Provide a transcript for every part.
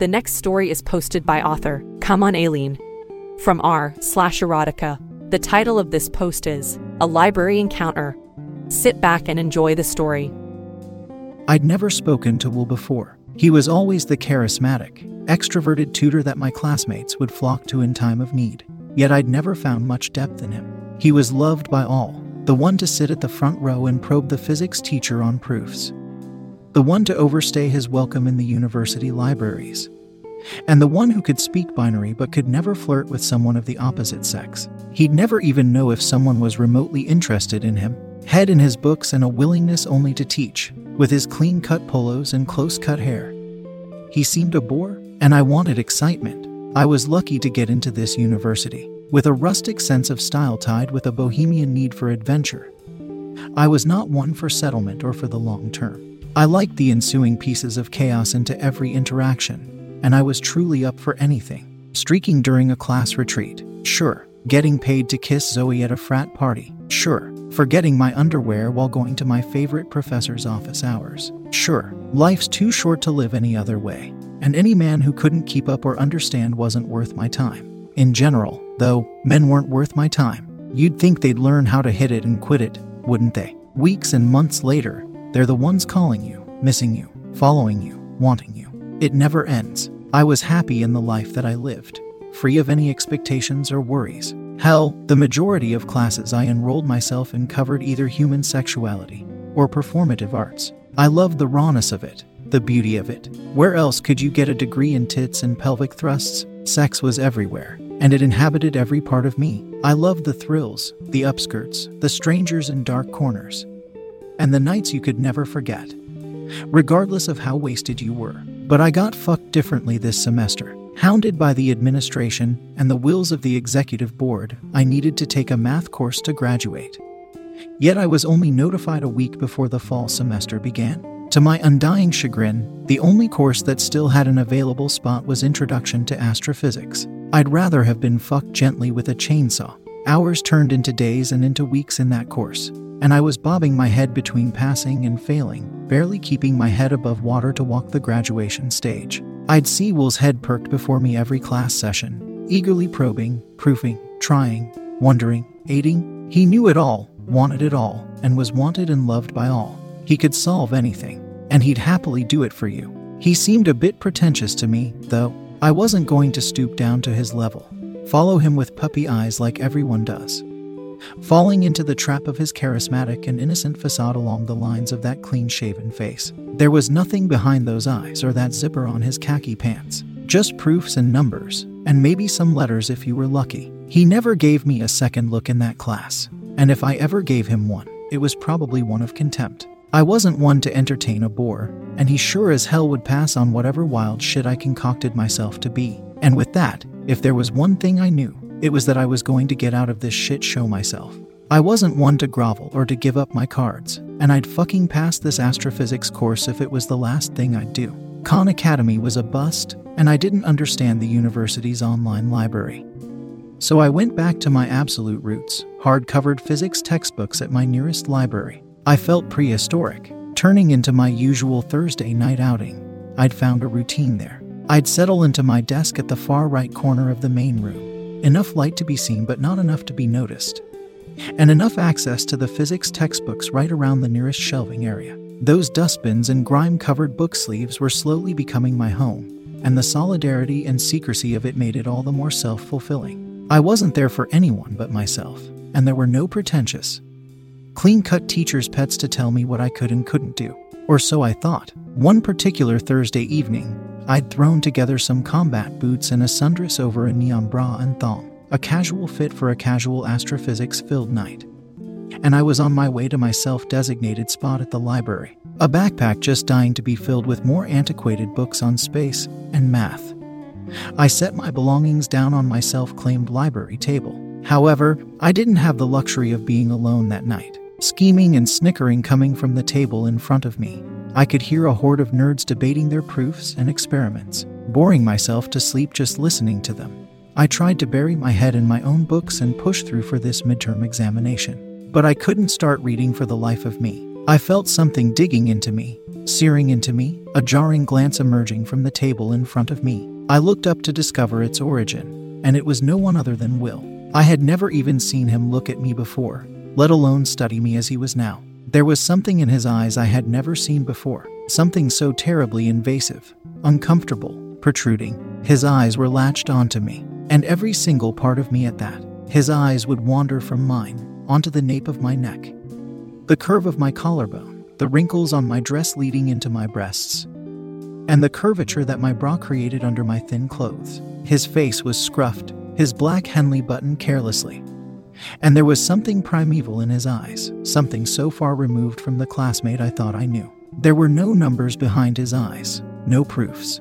The next story is posted by author Come on Aileen from r slash erotica. The title of this post is A Library Encounter. Sit back and enjoy the story. I'd never spoken to Will before. He was always the charismatic, extroverted tutor that my classmates would flock to in time of need. Yet I'd never found much depth in him. He was loved by all, the one to sit at the front row and probe the physics teacher on proofs, the one to overstay his welcome in the university libraries, and the one who could speak binary but could never flirt with someone of the opposite sex. He'd never even know if someone was remotely interested in him, head in his books and a willingness only to teach, with his clean cut polos and close cut hair. He seemed a bore, and I wanted excitement. I was lucky to get into this university, with a rustic sense of style tied with a bohemian need for adventure. I was not one for settlement or for the long term. I liked the ensuing pieces of chaos into every interaction, and I was truly up for anything. Streaking during a class retreat, sure. Getting paid to kiss Zoe at a frat party, sure. Forgetting my underwear while going to my favorite professor's office hours, sure. Life's too short to live any other way, and any man who couldn't keep up or understand wasn't worth my time. In general, though, men weren't worth my time. You'd think they'd learn how to hit it and quit it, wouldn't they? Weeks and months later, they're the ones calling you, missing you, following you, wanting you. It never ends. I was happy in the life that I lived, free of any expectations or worries. Hell, the majority of classes I enrolled myself in covered either human sexuality or performative arts. I loved the rawness of it, the beauty of it. Where else could you get a degree in tits and pelvic thrusts? Sex was everywhere, and it inhabited every part of me. I loved the thrills, the upskirts, the strangers in dark corners, and the nights you could never forget, regardless of how wasted you were. But I got fucked differently this semester. Hounded by the administration and the wills of the executive board, I needed to take a math course to graduate. Yet I was only notified a week before the fall semester began. To my undying chagrin, the only course that still had an available spot was Introduction to Astrophysics. I'd rather have been fucked gently with a chainsaw. Hours turned into days and into weeks in that course, and I was bobbing my head between passing and failing, barely keeping my head above water to walk the graduation stage. I'd see Will's head perked before me every class session, eagerly probing, proofing, trying, wondering, aiding. He knew it all, wanted it all, and was wanted and loved by all. He could solve anything, and he'd happily do it for you. He seemed a bit pretentious to me, though. I wasn't going to stoop down to his level, follow him with puppy eyes like everyone does. Falling into the trap of his charismatic and innocent facade along the lines of that clean shaven face. There was nothing behind those eyes or that zipper on his khaki pants, just proofs and numbers, and maybe some letters if you were lucky. He never gave me a second look in that class, and if I ever gave him one, it was probably one of contempt. I wasn't one to entertain a bore, and he sure as hell would pass on whatever wild shit I concocted myself to be. And with that, if there was one thing I knew, it was that I was going to get out of this shit show myself. I wasn't one to grovel or to give up my cards, and I'd fucking pass this astrophysics course if it was the last thing I'd do. Khan Academy was a bust, and I didn't understand the university's online library. So I went back to my absolute roots hard covered physics textbooks at my nearest library. I felt prehistoric, turning into my usual Thursday night outing. I'd found a routine there. I'd settle into my desk at the far right corner of the main room. Enough light to be seen, but not enough to be noticed. And enough access to the physics textbooks right around the nearest shelving area. Those dustbins and grime covered book sleeves were slowly becoming my home, and the solidarity and secrecy of it made it all the more self fulfilling. I wasn't there for anyone but myself, and there were no pretentious, clean cut teachers' pets to tell me what I could and couldn't do. Or so I thought. One particular Thursday evening, I'd thrown together some combat boots and a sundress over a neon bra and thong, a casual fit for a casual astrophysics filled night. And I was on my way to my self designated spot at the library, a backpack just dying to be filled with more antiquated books on space and math. I set my belongings down on my self claimed library table. However, I didn't have the luxury of being alone that night. Scheming and snickering coming from the table in front of me, I could hear a horde of nerds debating their proofs and experiments, boring myself to sleep just listening to them. I tried to bury my head in my own books and push through for this midterm examination. But I couldn't start reading for the life of me. I felt something digging into me, searing into me, a jarring glance emerging from the table in front of me. I looked up to discover its origin, and it was no one other than Will. I had never even seen him look at me before, let alone study me as he was now. There was something in his eyes I had never seen before, something so terribly invasive, uncomfortable, protruding. His eyes were latched onto me, and every single part of me at that. His eyes would wander from mine onto the nape of my neck, the curve of my collarbone, the wrinkles on my dress leading into my breasts, and the curvature that my bra created under my thin clothes. His face was scruffed, his black Henley buttoned carelessly, and there was something primeval in his eyes, something so far removed from the classmate I thought I knew. There were no numbers behind his eyes, no proofs,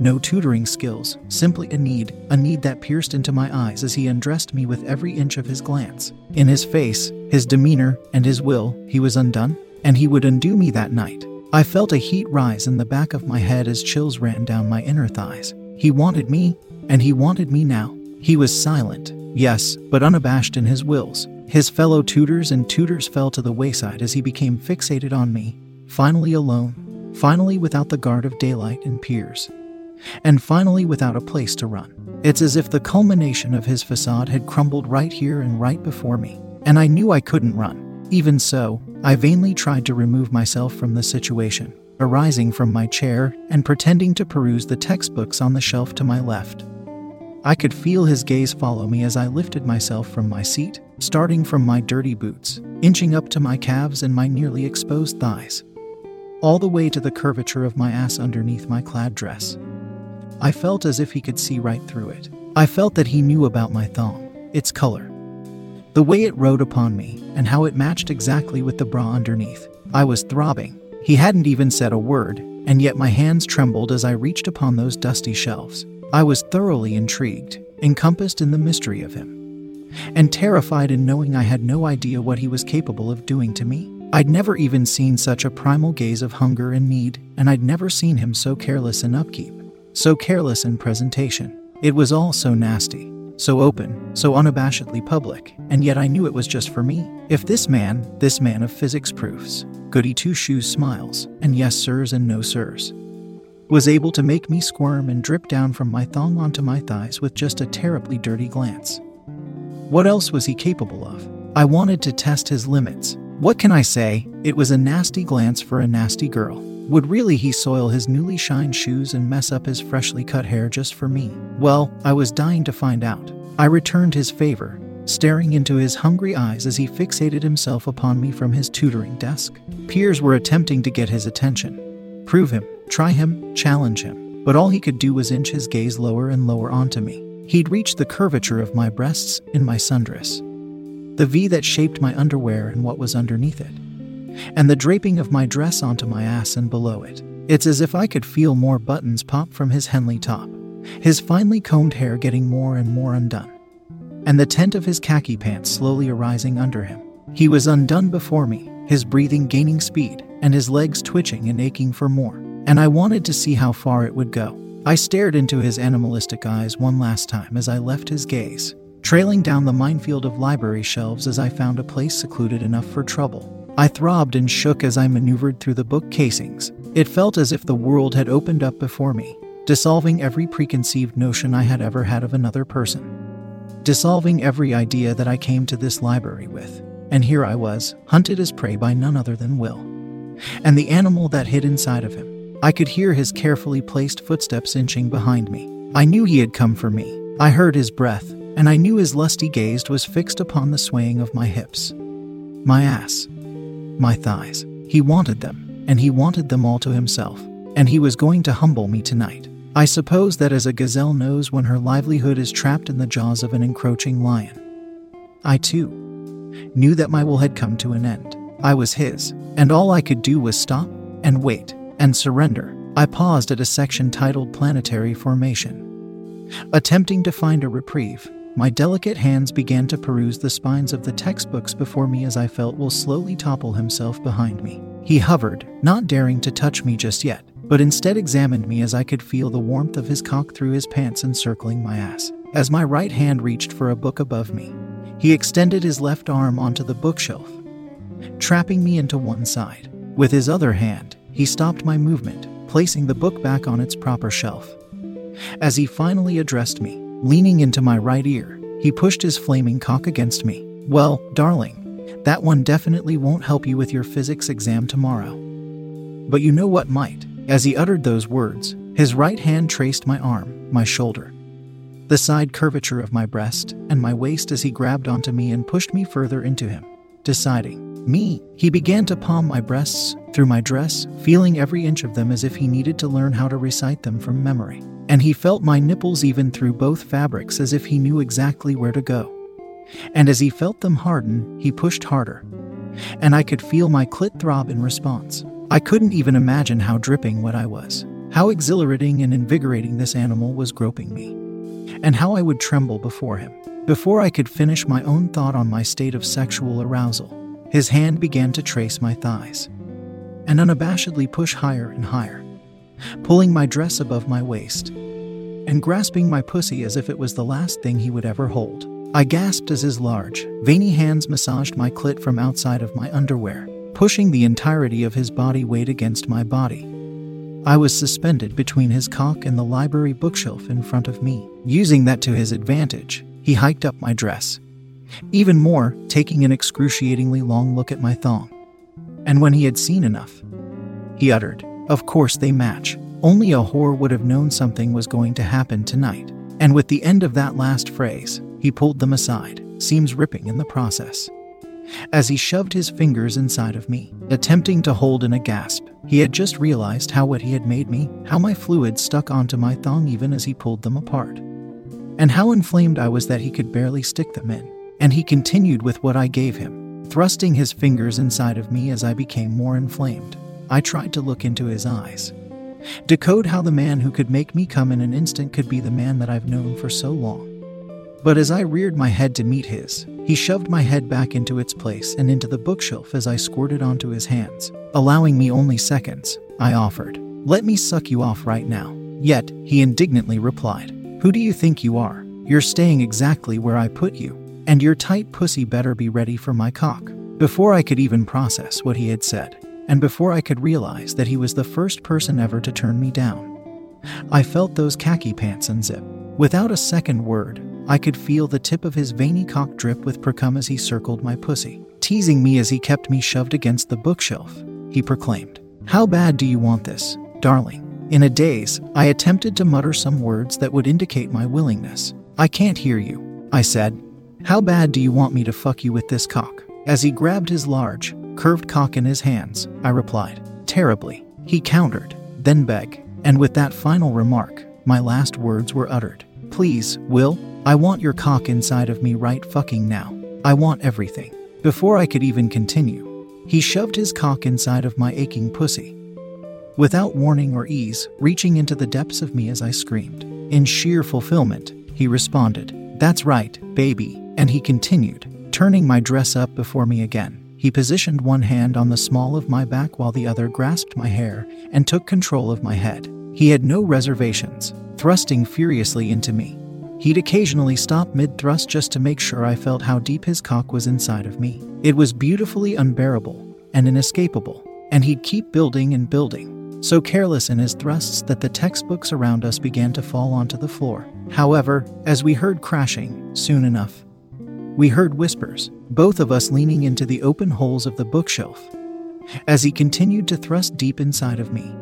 no tutoring skills, simply a need, a need that pierced into my eyes as he undressed me with every inch of his glance. In his face, his demeanor, and his will, he was undone, and he would undo me that night. I felt a heat rise in the back of my head as chills ran down my inner thighs. He wanted me, and he wanted me now. He was silent, Yes, but unabashed in his wills. His fellow tutors and tutors fell to the wayside as he became fixated on me, finally alone, finally without the guard of daylight and peers, and finally without a place to run. It's as if the culmination of his facade had crumbled right here and right before me, and I knew I couldn't run. Even so, I vainly tried to remove myself from the situation, arising from my chair and pretending to peruse the textbooks on the shelf to my left. I could feel his gaze follow me as I lifted myself from my seat, starting from my dirty boots, inching up to my calves and my nearly exposed thighs, all the way to the curvature of my ass underneath my clad dress. I felt as if he could see right through it. I felt that he knew about my thong, its color, the way it rode upon me, and how it matched exactly with the bra underneath. I was throbbing. He hadn't even said a word, and yet my hands trembled as I reached upon those dusty shelves. I was thoroughly intrigued, encompassed in the mystery of him, and terrified in knowing I had no idea what he was capable of doing to me. I'd never even seen such a primal gaze of hunger and need, and I'd never seen him so careless in upkeep, so careless in presentation. It was all so nasty, so open, so unabashedly public, and yet I knew it was just for me. If this man, this man of physics proofs, goody two shoes smiles, and yes sirs and no sirs, was able to make me squirm and drip down from my thong onto my thighs with just a terribly dirty glance. What else was he capable of? I wanted to test his limits. What can I say? It was a nasty glance for a nasty girl. Would really he soil his newly shined shoes and mess up his freshly cut hair just for me? Well, I was dying to find out. I returned his favor, staring into his hungry eyes as he fixated himself upon me from his tutoring desk. Peers were attempting to get his attention, prove him, try him, challenge him. But all he could do was inch his gaze lower and lower onto me. He'd reached the curvature of my breasts in my sundress, the V that shaped my underwear and what was underneath it, and the draping of my dress onto my ass and below it. It's as if I could feel more buttons pop from his Henley top, his finely combed hair getting more and more undone, and the tent of his khaki pants slowly arising under him. He was undone before me, his breathing gaining speed, and his legs twitching and aching for more. And I wanted to see how far it would go. I stared into his animalistic eyes one last time as I left his gaze, trailing down the minefield of library shelves as I found a place secluded enough for trouble. I throbbed and shook as I maneuvered through the book casings. It felt as if the world had opened up before me, dissolving every preconceived notion I had ever had of another person, dissolving every idea that I came to this library with. And here I was, hunted as prey by none other than Will and the animal that hid inside of him. I could hear his carefully placed footsteps inching behind me. I knew he had come for me. I heard his breath, and I knew his lusty gaze was fixed upon the swaying of my hips, my ass, my thighs. He wanted them, and he wanted them all to himself, and he was going to humble me tonight. I suppose that as a gazelle knows when her livelihood is trapped in the jaws of an encroaching lion. I, too, knew that my will had come to an end. I was his, and all I could do was stop and wait and surrender. I paused at a section titled Planetary Formation. Attempting to find a reprieve, my delicate hands began to peruse the spines of the textbooks before me as I felt Will slowly topple himself behind me. He hovered, not daring to touch me just yet, but instead examined me as I could feel the warmth of his cock through his pants encircling my ass. As my right hand reached for a book above me, he extended his left arm onto the bookshelf, trapping me into one side. With his other hand, he stopped my movement, placing the book back on its proper shelf. As he finally addressed me, leaning into my right ear, he pushed his flaming cock against me. Well, darling, that one definitely won't help you with your physics exam tomorrow. But you know what might? As he uttered those words, his right hand traced my arm, my shoulder, the side curvature of my breast, and my waist as he grabbed onto me and pushed me further into him. Deciding, me, he began to palm my breasts through my dress, feeling every inch of them as if he needed to learn how to recite them from memory. And he felt my nipples even through both fabrics as if he knew exactly where to go. And as he felt them harden, he pushed harder. And I could feel my clit throb in response. I couldn't even imagine how dripping wet I was, how exhilarating and invigorating this animal was groping me, and how I would tremble before him. Before I could finish my own thought on my state of sexual arousal, his hand began to trace my thighs and unabashedly push higher and higher, pulling my dress above my waist and grasping my pussy as if it was the last thing he would ever hold. I gasped as his large, veiny hands massaged my clit from outside of my underwear, pushing the entirety of his body weight against my body. I was suspended between his cock and the library bookshelf in front of me. Using that to his advantage, he hiked up my dress. Even more, taking an excruciatingly long look at my thong. And when he had seen enough, he uttered, Of course they match. Only a whore would have known something was going to happen tonight. And with the end of that last phrase, he pulled them aside, seams ripping in the process as he shoved his fingers inside of me, attempting to hold in a gasp. He had just realized how what he had made me, how my fluid stuck onto my thong even as he pulled them apart, and how inflamed I was that he could barely stick them in. And he continued with what I gave him, thrusting his fingers inside of me as I became more inflamed. I tried to look into his eyes, decode how the man who could make me come in an instant could be the man that I've known for so long. But as I reared my head to meet his, he shoved my head back into its place and into the bookshelf as I squirted onto his hands. Allowing me only seconds, I offered, Let me suck you off right now. Yet, he indignantly replied, Who do you think you are? You're staying exactly where I put you, and your tight pussy better be ready for my cock. Before I could even process what he had said, and before I could realize that he was the first person ever to turn me down, I felt those khaki pants unzip. Without a second word, I could feel the tip of his veiny cock drip with precum as he circled my pussy, teasing me as he kept me shoved against the bookshelf. He proclaimed, How bad do you want this, darling? In a daze, I attempted to mutter some words that would indicate my willingness. I can't hear you, I said. How bad do you want me to fuck you with this cock? As he grabbed his large, curved cock in his hands, I replied, Terribly. He countered, then beg. and with that final remark, my last words were uttered. Please, Will, I want your cock inside of me right fucking now. I want everything. Before I could even continue, he shoved his cock inside of my aching pussy. Without warning or ease, reaching into the depths of me as I screamed. In sheer fulfillment, he responded, That's right, baby. And he continued, turning my dress up before me again. He positioned one hand on the small of my back while the other grasped my hair and took control of my head. He had no reservations, thrusting furiously into me. He'd occasionally stop mid thrust just to make sure I felt how deep his cock was inside of me. It was beautifully unbearable and inescapable, and he'd keep building and building, so careless in his thrusts that the textbooks around us began to fall onto the floor. However, as we heard crashing, soon enough, we heard whispers, both of us leaning into the open holes of the bookshelf. As he continued to thrust deep inside of me,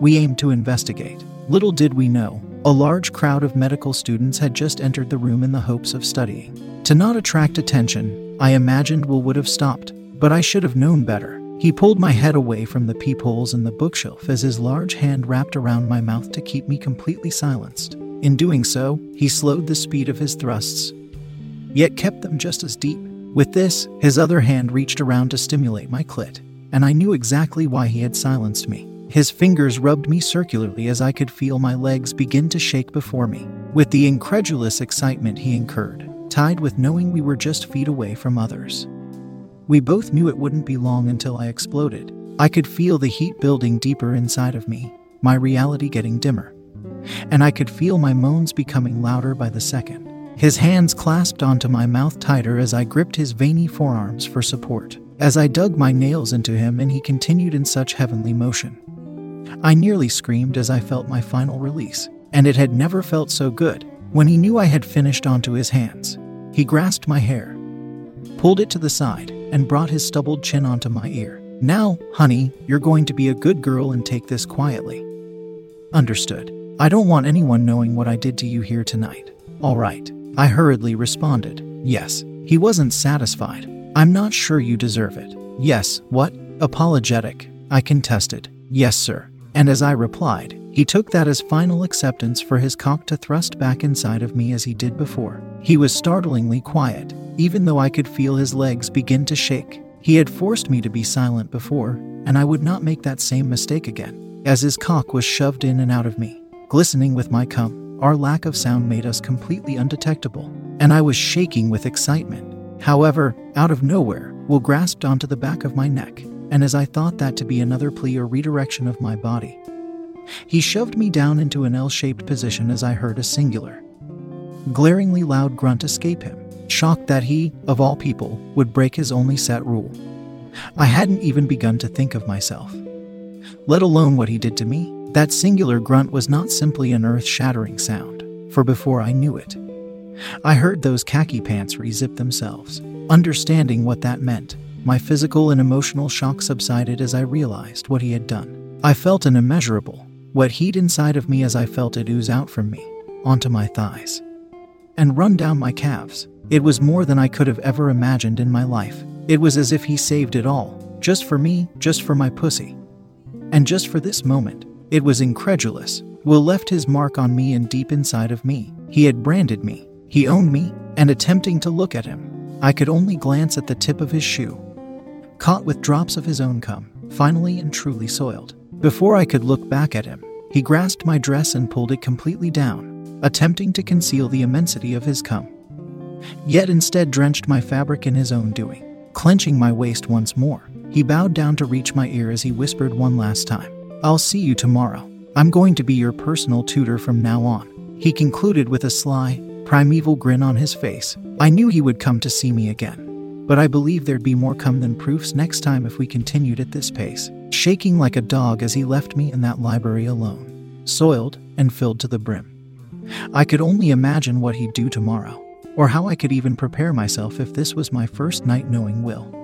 we aimed to investigate. Little did we know, A large crowd of medical students had just entered the room in the hopes of studying. To not attract attention, I imagined Will would have stopped, but I should have known better. He pulled my head away from the peepholes in the bookshelf as his large hand wrapped around my mouth to keep me completely silenced. In doing so, he slowed the speed of his thrusts, yet kept them just as deep. With this, his other hand reached around to stimulate my clit, and I knew exactly why he had silenced me. His fingers rubbed me circularly as I could feel my legs begin to shake before me. With the incredulous excitement he incurred, tied with knowing we were just feet away from others. We both knew it wouldn't be long until I exploded. I could feel the heat building deeper inside of me, my reality getting dimmer. And I could feel my moans becoming louder by the second. His hands clasped onto my mouth tighter as I gripped his veiny forearms for support. As I dug my nails into him and he continued in such heavenly motion. I nearly screamed as I felt my final release, and it had never felt so good. When he knew I had finished onto his hands, he grasped my hair, pulled it to the side, and brought his stubbled chin onto my ear. Now, honey, you're going to be a good girl and take this quietly. Understood. I don't want anyone knowing what I did to you here tonight. All right. I hurriedly responded. Yes. He wasn't satisfied. I'm not sure you deserve it. Yes, what? Apologetic. I contested. Yes, sir. And as I replied, he took that as final acceptance for his cock to thrust back inside of me as he did before. He was startlingly quiet, even though I could feel his legs begin to shake. He had forced me to be silent before, and I would not make that same mistake again. As his cock was shoved in and out of me, glistening with my cum, our lack of sound made us completely undetectable, and I was shaking with excitement. However, out of nowhere, Will grasped onto the back of my neck and as I thought that to be another plea or redirection of my body, he shoved me down into an L shaped position as I heard a singular, glaringly loud grunt escape him, shocked that he, of all people, would break his only set rule. I hadn't even begun to think of myself, let alone what he did to me. That singular grunt was not simply an earth shattering sound, for before I knew it, I heard those khaki pants rezip themselves. Understanding what that meant, my physical and emotional shock subsided as I realized what he had done. I felt an immeasurable, wet heat inside of me as I felt it ooze out from me, onto my thighs, and run down my calves. It was more than I could have ever imagined in my life. It was as if he saved it all, just for me, just for my pussy. And just for this moment, it was incredulous. Will left his mark on me and deep inside of me. He had branded me, he owned me, and attempting to look at him, I could only glance at the tip of his shoe, caught with drops of his own cum, finally and truly soiled. Before I could look back at him, he grasped my dress and pulled it completely down, attempting to conceal the immensity of his cum. Yet instead drenched my fabric in his own doing. Clenching my waist once more, he bowed down to reach my ear as he whispered one last time, I'll see you tomorrow. I'm going to be your personal tutor from now on. He concluded with a sly, primeval grin on his face. I knew he would come to see me again but I believe there'd be more come than proofs next time if we continued at this pace. Shaking like a dog as he left me in that library alone, soiled and filled to the brim. I could only imagine what he'd do tomorrow, or how I could even prepare myself if this was my first night knowing Will.